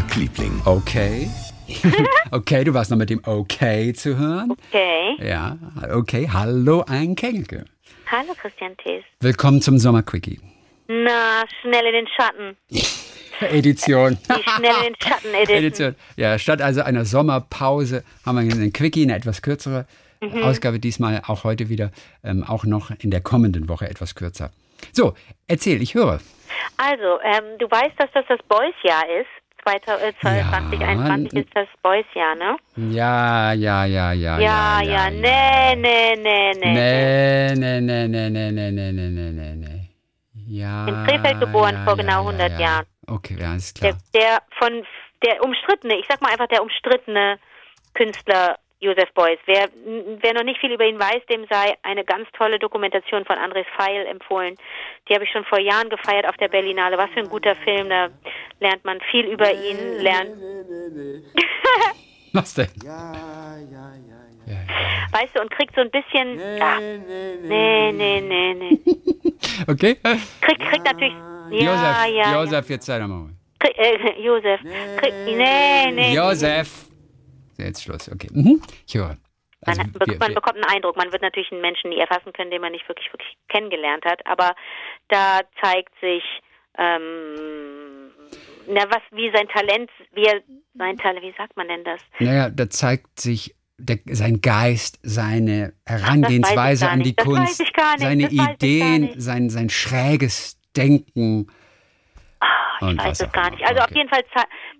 Markliebling. Okay. okay, du warst noch mit dem Okay zu hören. Okay. Ja, okay. Hallo, ein Kengelke. Hallo, Christian Thees. Willkommen zum Sommerquickie. Na, schnell in den Schatten. Edition. Die schnell in den Schatten Edition. Edition. Ja, statt also einer Sommerpause haben wir einen Quickie, eine etwas kürzere Mhm. Ausgabe diesmal, auch heute wieder, ähm, auch noch in der kommenden Woche etwas kürzer. So, erzähl, ich höre. Also, ähm, du weißt, dass das das Boys-Jahr ist. 2021 Ja. ist das Boys-Jahr, ne? Ja, ja, ja, ja. Ja, ja, nee, nee, nee, nee. Nee, nee, nee, nee, nee, nee, nee, nee, nee, nee. Ja. In Krefeld geboren, ja, vor genau ja, 100 ja. Jahren. Okay, ja, ist klar. Der, der von, der umstrittene, ich sag mal einfach der umstrittene Künstler Josef Beuys. Wer, wer noch nicht viel über ihn weiß, dem sei eine ganz tolle Dokumentation von Andres Feil empfohlen. Die habe ich schon vor Jahren gefeiert auf der Berlinale. Was für ein guter Film, da lernt man viel über ihn, lernt, Was denn? weißt du, und kriegt so ein bisschen, ja, nee, nee, nee, nee. Okay? Kriegt, kriegt natürlich, ja, Josef, ja, Josef, jetzt sei doch mal. Krieg, äh, Josef, krieg, nee, nee. Josef. Jetzt Schluss, okay. Mhm. Ich höre. Also, Man, wir, man bekommt einen Eindruck. Man wird natürlich einen Menschen nie erfassen können, den man nicht wirklich, wirklich kennengelernt hat. Aber da zeigt sich, ähm, na was, wie sein Talent, wie er, sein Talent, wie sagt man denn das? naja, da zeigt sich der, sein Geist, seine Herangehensweise an die Kunst, ich gar nicht. seine Das weiß ich gar Ideen, nicht. sein, sein schräges Denken. Ich Und weiß es gar nicht. Also auf Okay. jeden Fall,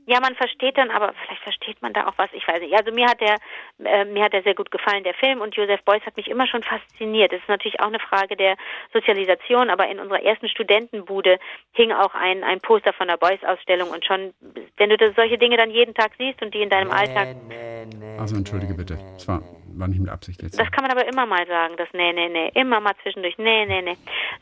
ja, man versteht dann, aber vielleicht versteht man da auch was. Ich weiß nicht. Also mir hat der, äh, mir hat der sehr gut gefallen, der Film. Und Joseph Beuys hat mich immer schon fasziniert. Das ist natürlich auch eine Frage der Sozialisation. Aber in unserer ersten Studentenbude hing auch ein, ein Poster von der Beuys-Ausstellung. Und schon, wenn du das, solche Dinge dann jeden Tag siehst und die in deinem Alltag, Also entschuldige bitte. Das war, war nicht mit Absicht jetzt. das kann man aber immer mal sagen, das nee, nee, nee. Immer mal zwischendurch, nee, nee, nee.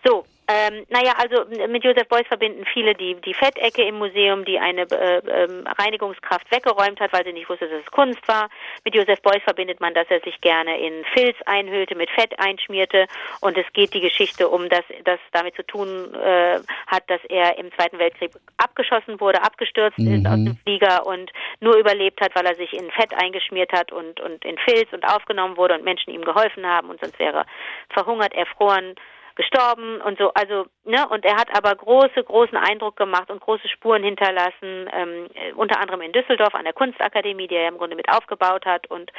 So, ähm, naja, also mit Joseph Beuys verbinden viele die, die Fettecke im Museum, die eine äh, ähm, Reinigungskraft weggeräumt hat, weil sie nicht wusste, dass es Kunst war. Mit Joseph Beuys verbindet man, dass er sich gerne in Filz einhüllte, mit Fett einschmierte. Und es geht die Geschichte um, dass das damit zu tun äh, hat, dass er im Zweiten Weltkrieg abgeschossen wurde, abgestürzt ist aus dem Flieger und nur überlebt hat, weil er sich in Fett eingeschmiert hat und, und in Filz und aufgenommen wurde und Menschen ihm geholfen haben. Und sonst wäre er verhungert, erfroren, gestorben und so, also, ne, und er hat aber große, großen Eindruck gemacht und große Spuren hinterlassen, ähm, äh, unter anderem in Düsseldorf an der Kunstakademie, die er im Grunde mit aufgebaut hat. Und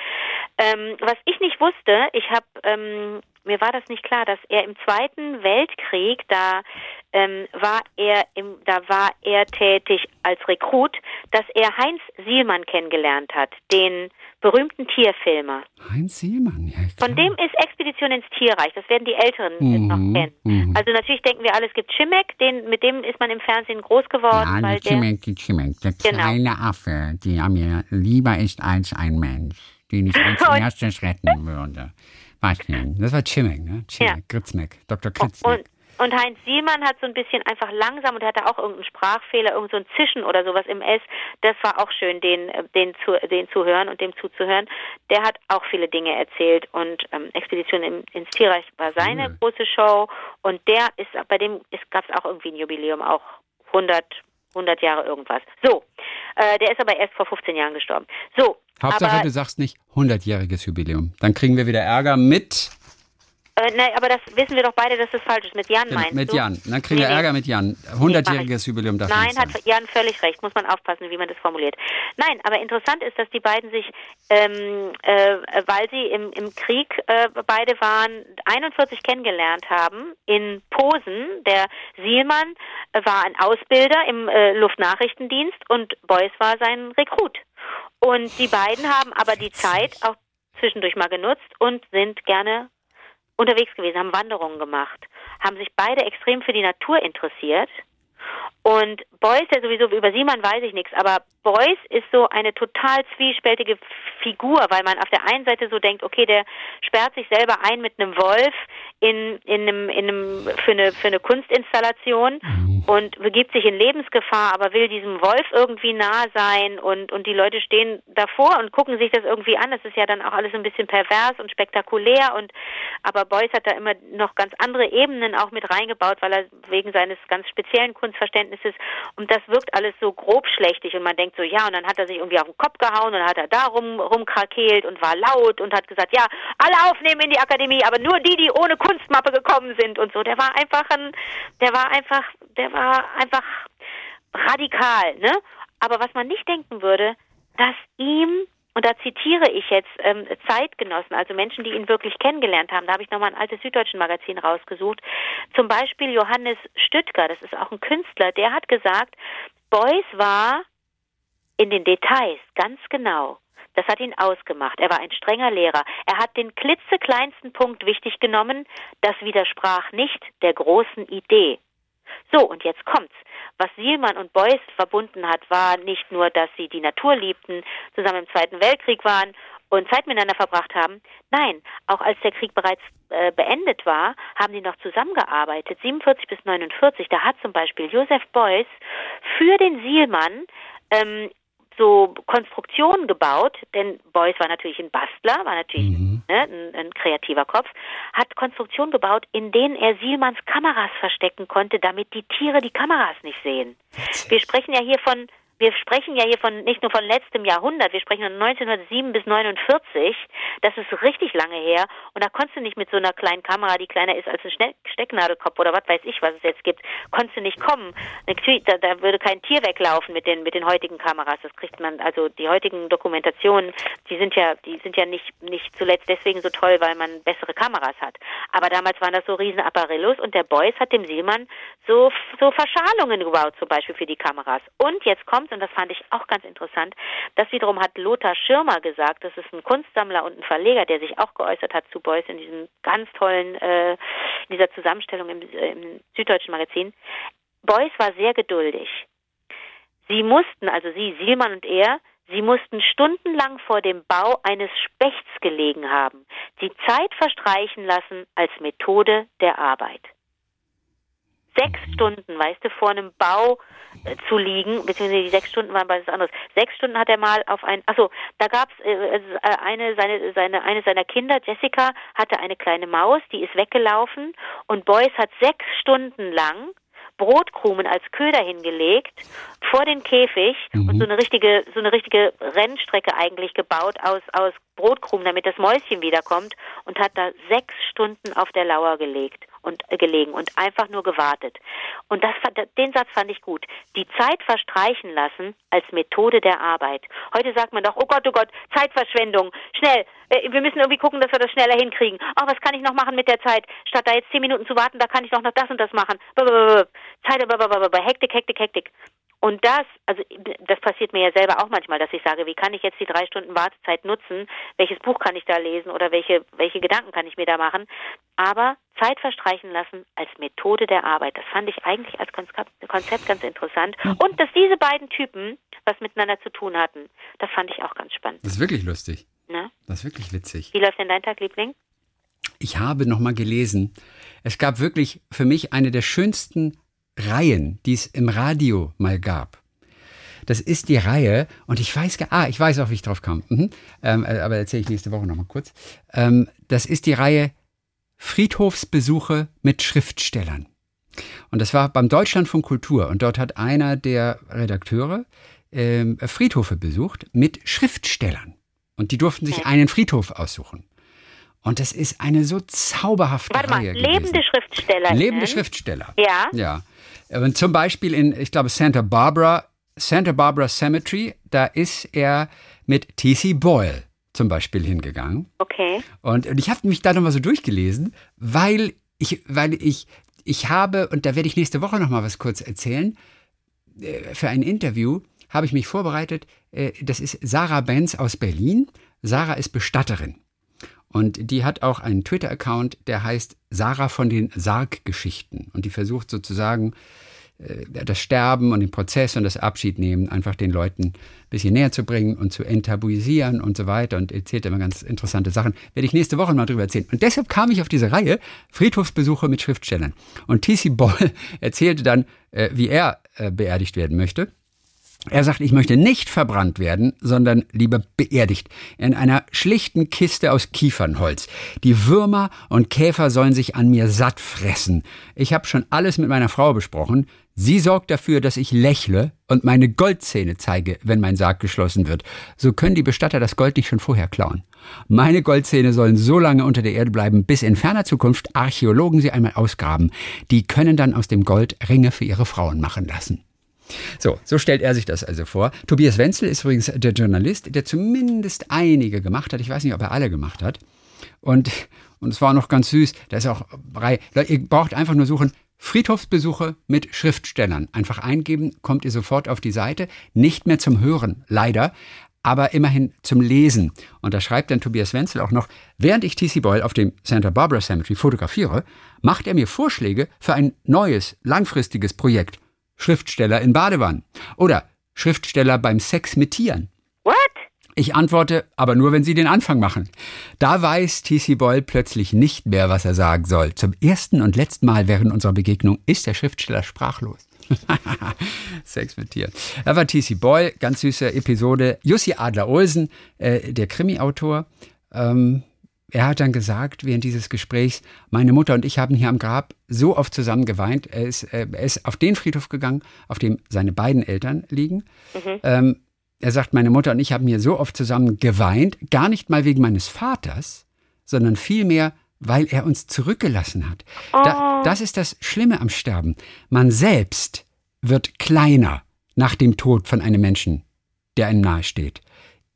ähm, was ich nicht wusste, ich habe, ähm, mir war das nicht klar, dass er im Zweiten Weltkrieg, da ähm, war er im, da war er tätig als Rekrut, dass er Heinz Sielmann kennengelernt hat, den berühmten Tierfilmer. Heinz Sielmann, ja. Klar. Von dem ist Expedition ins Tierreich. Das werden die Älteren Mhm, noch kennen. mhm. Also natürlich denken wir alle, es gibt Chimek, den, mit dem ist man im Fernsehen groß geworden, Ja, Chimek, die Chimek, der Genau. kleine Affe, der mir lieber ist als ein Mensch, den ich als Und- erstes retten würde. Was denn? Das war Chimek, ne? Chimek, Ja. Gritzmek, Dr. und, Kritzmek. Und Heinz Sielmann hat so ein bisschen einfach langsam und hatte auch irgendeinen Sprachfehler, irgend so ein Zischen oder sowas im S. Das war auch schön, den, äh, den, zu, den zu hören und dem zuzuhören. Der hat auch viele Dinge erzählt und ähm, Expedition im, ins Tierreich war seine Cool. große Show und der ist, bei dem gab es auch irgendwie ein Jubiläum, auch 100, 100 Jahre irgendwas. So, äh, der ist aber erst vor 15 Jahren gestorben. So, Hauptsache, aber, du sagst nicht 100-jähriges Jubiläum. Dann kriegen wir wieder Ärger mit, äh, nein, aber das wissen wir doch beide, dass das falsch ist. Mit Jan meinst mit du? Jan. Dann kriegen Nee, wir nee. Ärger mit Jan. 100-jähriges Jubiläum darf Nein, hat. Jan völlig recht. Muss man aufpassen, wie man das formuliert. Nein, aber interessant ist, dass die beiden sich, ähm, äh, weil sie im, im Krieg äh, beide waren, 41 kennengelernt haben in Posen. Der Sielmann äh, war ein Ausbilder im äh, Luftnachrichtendienst und Beuys war sein Rekrut. Und die beiden haben aber die Zeit auch zwischendurch mal genutzt und sind gerne unterwegs gewesen, haben Wanderungen gemacht, haben sich beide extrem für die Natur interessiert. Und Beuys, der sowieso über Simon weiß ich nichts, aber Beuys ist so eine total zwiespältige Figur, weil man auf der einen Seite so denkt, okay, der sperrt sich selber ein mit einem Wolf in, in einem, in einem, für eine, für eine Kunstinstallation und begibt sich in Lebensgefahr, aber will diesem Wolf irgendwie nah sein und, und die Leute stehen davor und gucken sich das irgendwie an. Das ist ja dann auch alles ein bisschen pervers und spektakulär und, aber Beuys hat da immer noch ganz andere Ebenen auch mit reingebaut, weil er wegen seines ganz speziellen Kunstverständnisses Geheimnisses und das wirkt alles so grobschlächtig und man denkt so, ja, und dann hat er sich irgendwie auf den Kopf gehauen und hat er da rum, rumkrakeelt und war laut und hat gesagt, ja, alle aufnehmen in die Akademie, aber nur die, die ohne Kunstmappe gekommen sind und so. Der war einfach ein, der war einfach, der war einfach radikal, ne? Aber was man nicht denken würde, dass ihm und da zitiere ich jetzt ähm, Zeitgenossen, also Menschen, die ihn wirklich kennengelernt haben. Da habe ich nochmal ein altes Süddeutschen Magazin rausgesucht. Zum Beispiel Johannes Stüttger, das ist auch ein Künstler, der hat gesagt, Beuys war in den Details ganz genau. Das hat ihn ausgemacht. Er war ein strenger Lehrer. Er hat den klitzekleinsten Punkt wichtig genommen. Das widersprach nicht der großen Idee. So, und jetzt kommt's. Was Sielmann und Beuys verbunden hat, war nicht nur, dass sie die Natur liebten, zusammen im Zweiten Weltkrieg waren und Zeit miteinander verbracht haben. Nein, auch als der Krieg bereits äh, beendet war, haben die noch zusammengearbeitet. 47 bis 49, da hat zum Beispiel Joseph Beuys für den Sielmann ähm, so Konstruktionen gebaut, denn Beuys war natürlich ein Bastler, war natürlich mhm. ne, ein, ein, kreativer Kopf, hat Konstruktionen gebaut, in denen er Sielmanns Kameras verstecken konnte, damit die Tiere die Kameras nicht sehen. Wir sprechen ja hier von wir sprechen ja hier von nicht nur von letztem Jahrhundert, wir sprechen von 1907 bis 49. Das ist richtig lange her. Und da konntest du nicht mit so einer kleinen Kamera, die kleiner ist als ein Stecknadelkopf oder was weiß ich, was es jetzt gibt, konntest du nicht kommen. Da, da würde kein Tier weglaufen mit den mit den heutigen Kameras. Das kriegt man also die heutigen Dokumentationen, die sind ja die sind ja nicht nicht zuletzt deswegen so toll, weil man bessere Kameras hat. Aber damals waren das so riesen Apparillos und der Beuys hat dem Sielmann so so Verschalungen gebaut zum Beispiel für die Kameras. Und jetzt kommt und das fand ich auch ganz interessant. Das wiederum hat Lothar Schirmer gesagt, das ist ein Kunstsammler und ein Verleger, der sich auch geäußert hat zu Beuys in diesem ganz tollen, äh, dieser Zusammenstellung im, im Süddeutschen Magazin. Beuys war sehr geduldig. Sie mussten, also sie, Sielmann und er, Sie mussten stundenlang vor dem Bau eines Spechts gelegen haben, die Zeit verstreichen lassen als Methode der Arbeit. Sechs Stunden, weißt du, vor einem Bau äh, zu liegen, beziehungsweise die sechs Stunden waren bei was anderes. Sechs Stunden hat er mal auf ein, achso, da gab's äh, äh, eine seine seine eine seiner Kinder, Jessica, hatte eine kleine Maus, die ist weggelaufen und Boyce hat sechs Stunden lang Brotkrumen als Köder hingelegt vor den Käfig mhm. und so eine richtige so eine richtige Rennstrecke eigentlich gebaut aus aus Brotkrumen, damit das Mäuschen wiederkommt und hat da sechs Stunden auf der Lauer gelegt und gelegen und einfach nur gewartet. Und das den Satz fand ich gut. Die Zeit verstreichen lassen als Methode der Arbeit. Heute sagt man doch, oh Gott, oh Gott, Zeitverschwendung. Schnell, äh, wir müssen irgendwie gucken, dass wir das schneller hinkriegen. Oh, was kann ich noch machen mit der Zeit? Statt da jetzt zehn Minuten zu warten, da kann ich doch noch das und das machen. Zeit, Hektik, Hektik, Hektik. Und das, also das passiert mir ja selber auch manchmal, dass ich sage, wie kann ich jetzt die drei Stunden Wartezeit nutzen? Welches Buch kann ich da lesen oder welche, welche Gedanken kann ich mir da machen? Aber Zeit verstreichen lassen als Methode der Arbeit, das fand ich eigentlich als Konzept ganz interessant. Mhm. Und dass diese beiden Typen was miteinander zu tun hatten, das fand ich auch ganz spannend. Das ist wirklich lustig. Na? Das ist wirklich witzig. Wie läuft denn dein Tag, Liebling? Ich habe nochmal gelesen. Es gab wirklich für mich eine der schönsten Reihen, die es im Radio mal gab. Das ist die Reihe, und ich weiß, ah, ich weiß auch, wie ich drauf kam. Mhm. Ähm, äh, aber erzähle ich nächste Woche nochmal kurz. Ähm, das ist die Reihe Friedhofsbesuche mit Schriftstellern. Und das war beim Deutschlandfunk Kultur. Und dort hat einer der Redakteure ähm, Friedhofe besucht mit Schriftstellern. Und die durften sich einen Friedhof aussuchen. Und das ist eine so zauberhafte Warte Reihe mal, lebende gewesen. Schriftsteller. Lebende Schriftsteller. Ja. Ja. Und zum Beispiel in, ich glaube, Santa Barbara, Santa Barbara Cemetery, da ist er mit T.C. Boyle zum Beispiel hingegangen. Okay. Und, und ich habe mich da nochmal so durchgelesen, weil ich, weil ich, ich habe, und da werde ich nächste Woche nochmal was kurz erzählen, äh, für ein Interview habe ich mich vorbereitet. Äh, das ist Sarah Benz aus Berlin. Sarah ist Bestatterin. Und die hat auch einen Twitter-Account, der heißt Sarah von den Sarggeschichten. Und die versucht sozusagen äh, das Sterben und den Prozess und das Abschiednehmen einfach den Leuten ein bisschen näher zu bringen und zu enttabuisieren und so weiter und erzählt immer ganz interessante Sachen. Werde ich nächste Woche mal drüber erzählen. Und deshalb kam ich auf diese Reihe Friedhofsbesuche mit Schriftstellern. Und T.C. Boll erzählte dann, äh, wie er äh, beerdigt werden möchte. Er sagt, ich möchte nicht verbrannt werden, sondern lieber beerdigt. In einer schlichten Kiste aus Kiefernholz. Die Würmer und Käfer sollen sich an mir satt fressen. Ich habe schon alles mit meiner Frau besprochen. Sie sorgt dafür, dass ich lächle und meine Goldzähne zeige, wenn mein Sarg geschlossen wird. So können die Bestatter das Gold nicht schon vorher klauen. Meine Goldzähne sollen so lange unter der Erde bleiben, bis in ferner Zukunft Archäologen sie einmal ausgraben. Die können dann aus dem Gold Ringe für ihre Frauen machen lassen. So, so stellt er sich das also vor. Tobias Wenzel ist übrigens der Journalist, der zumindest einige gemacht hat. Ich weiß nicht, ob er alle gemacht hat. Und, und es war noch ganz süß. Da ist auch Brei. Ihr braucht einfach nur suchen. Friedhofsbesuche mit Schriftstellern. Einfach eingeben, kommt ihr sofort auf die Seite. Nicht mehr zum Hören, leider, aber immerhin zum Lesen. Und da schreibt dann Tobias Wenzel auch noch, während ich T.C. Boyle auf dem Santa Barbara Cemetery fotografiere, macht er mir Vorschläge für ein neues, langfristiges Projekt. Schriftsteller in Badewannen. Oder Schriftsteller beim Sex mit Tieren. What? Ich antworte, aber nur, wenn Sie den Anfang machen. Da weiß T.C. Boyle plötzlich nicht mehr, was er sagen soll. Zum ersten und letzten Mal während unserer Begegnung ist der Schriftsteller sprachlos. Sex mit Tieren. Da war T.C. Boyle, ganz süße Episode. Jussi Adler-Olsen, äh, der Krimi-Autor. Ähm, er hat dann gesagt, während dieses Gesprächs, meine Mutter und ich haben hier am Grab so oft zusammen geweint. Er ist, äh, er ist auf den Friedhof gegangen, auf dem seine beiden Eltern liegen. Mhm. Ähm, er sagt, meine Mutter und ich haben hier so oft zusammen geweint, gar nicht mal wegen meines Vaters, sondern vielmehr, weil er uns zurückgelassen hat. Oh. Da, das ist das Schlimme am Sterben. Man selbst wird kleiner nach dem Tod von einem Menschen, der einem nahesteht.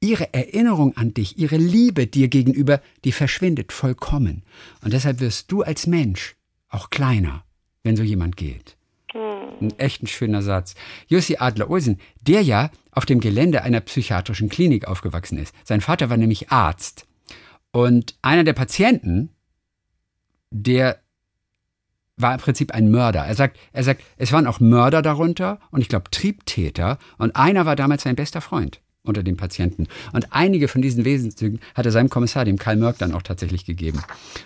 Ihre Erinnerung an dich, ihre Liebe dir gegenüber, die verschwindet vollkommen. Und deshalb wirst du als Mensch auch kleiner, wenn so jemand geht. Ein echt ein schöner Satz. Jussi Adler-Olsen, der ja auf dem Gelände einer psychiatrischen Klinik aufgewachsen ist. Sein Vater war nämlich Arzt. Und einer der Patienten, der war im Prinzip ein Mörder. Er sagt, er sagt, es waren auch Mörder darunter und ich glaube Triebtäter. Und einer war damals sein bester Freund unter den Patienten. Und einige von diesen Wesenszügen hat er seinem Kommissar, dem Karl Mörk, dann auch tatsächlich gegeben.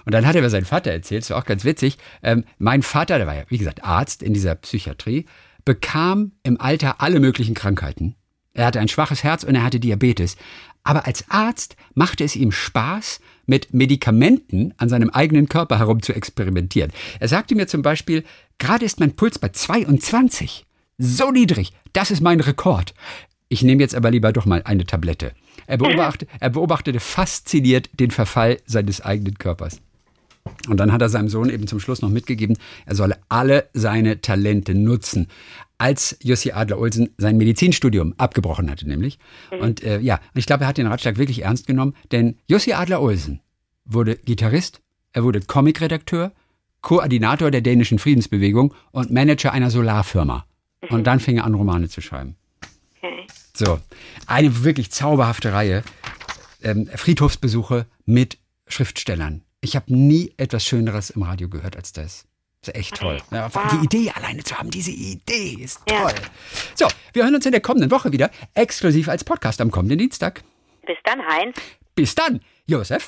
Und dann hat er über seinen Vater erzählt, das war auch ganz witzig. Ähm, mein Vater, der war ja, wie gesagt, Arzt in dieser Psychiatrie, bekam im Alter alle möglichen Krankheiten. Er hatte ein schwaches Herz und er hatte Diabetes. Aber als Arzt machte es ihm Spaß, mit Medikamenten an seinem eigenen Körper herum zu experimentieren. Er sagte mir zum Beispiel, gerade ist mein Puls bei 22. So niedrig, das ist mein Rekord. Ich nehme jetzt aber lieber doch mal eine Tablette. Er, beobachtete, er beobachtete fasziniert den Verfall seines eigenen Körpers. Und dann hat er seinem Sohn eben zum Schluss noch mitgegeben, er solle alle seine Talente nutzen. Als Jussi Adler-Olsen sein Medizinstudium abgebrochen hatte, nämlich. Mhm. Und äh, ja, ich glaube, er hat den Ratschlag wirklich ernst genommen, denn Jussi Adler-Olsen wurde Gitarrist, er wurde Comicredakteur, Koordinator der dänischen Friedensbewegung und Manager einer Solarfirma. Und mhm. dann fing er an, Romane zu schreiben. So, eine wirklich zauberhafte Reihe. Ähm, Friedhofsbesuche mit Schriftstellern. Ich habe nie etwas Schöneres im Radio gehört als das. Das ist echt toll. Ja. Die Idee alleine zu haben, diese Idee ist toll. So, wir hören uns in der kommenden Woche wieder, exklusiv als Podcast am kommenden Dienstag. Bis dann, Heinz. Bis dann, Josef.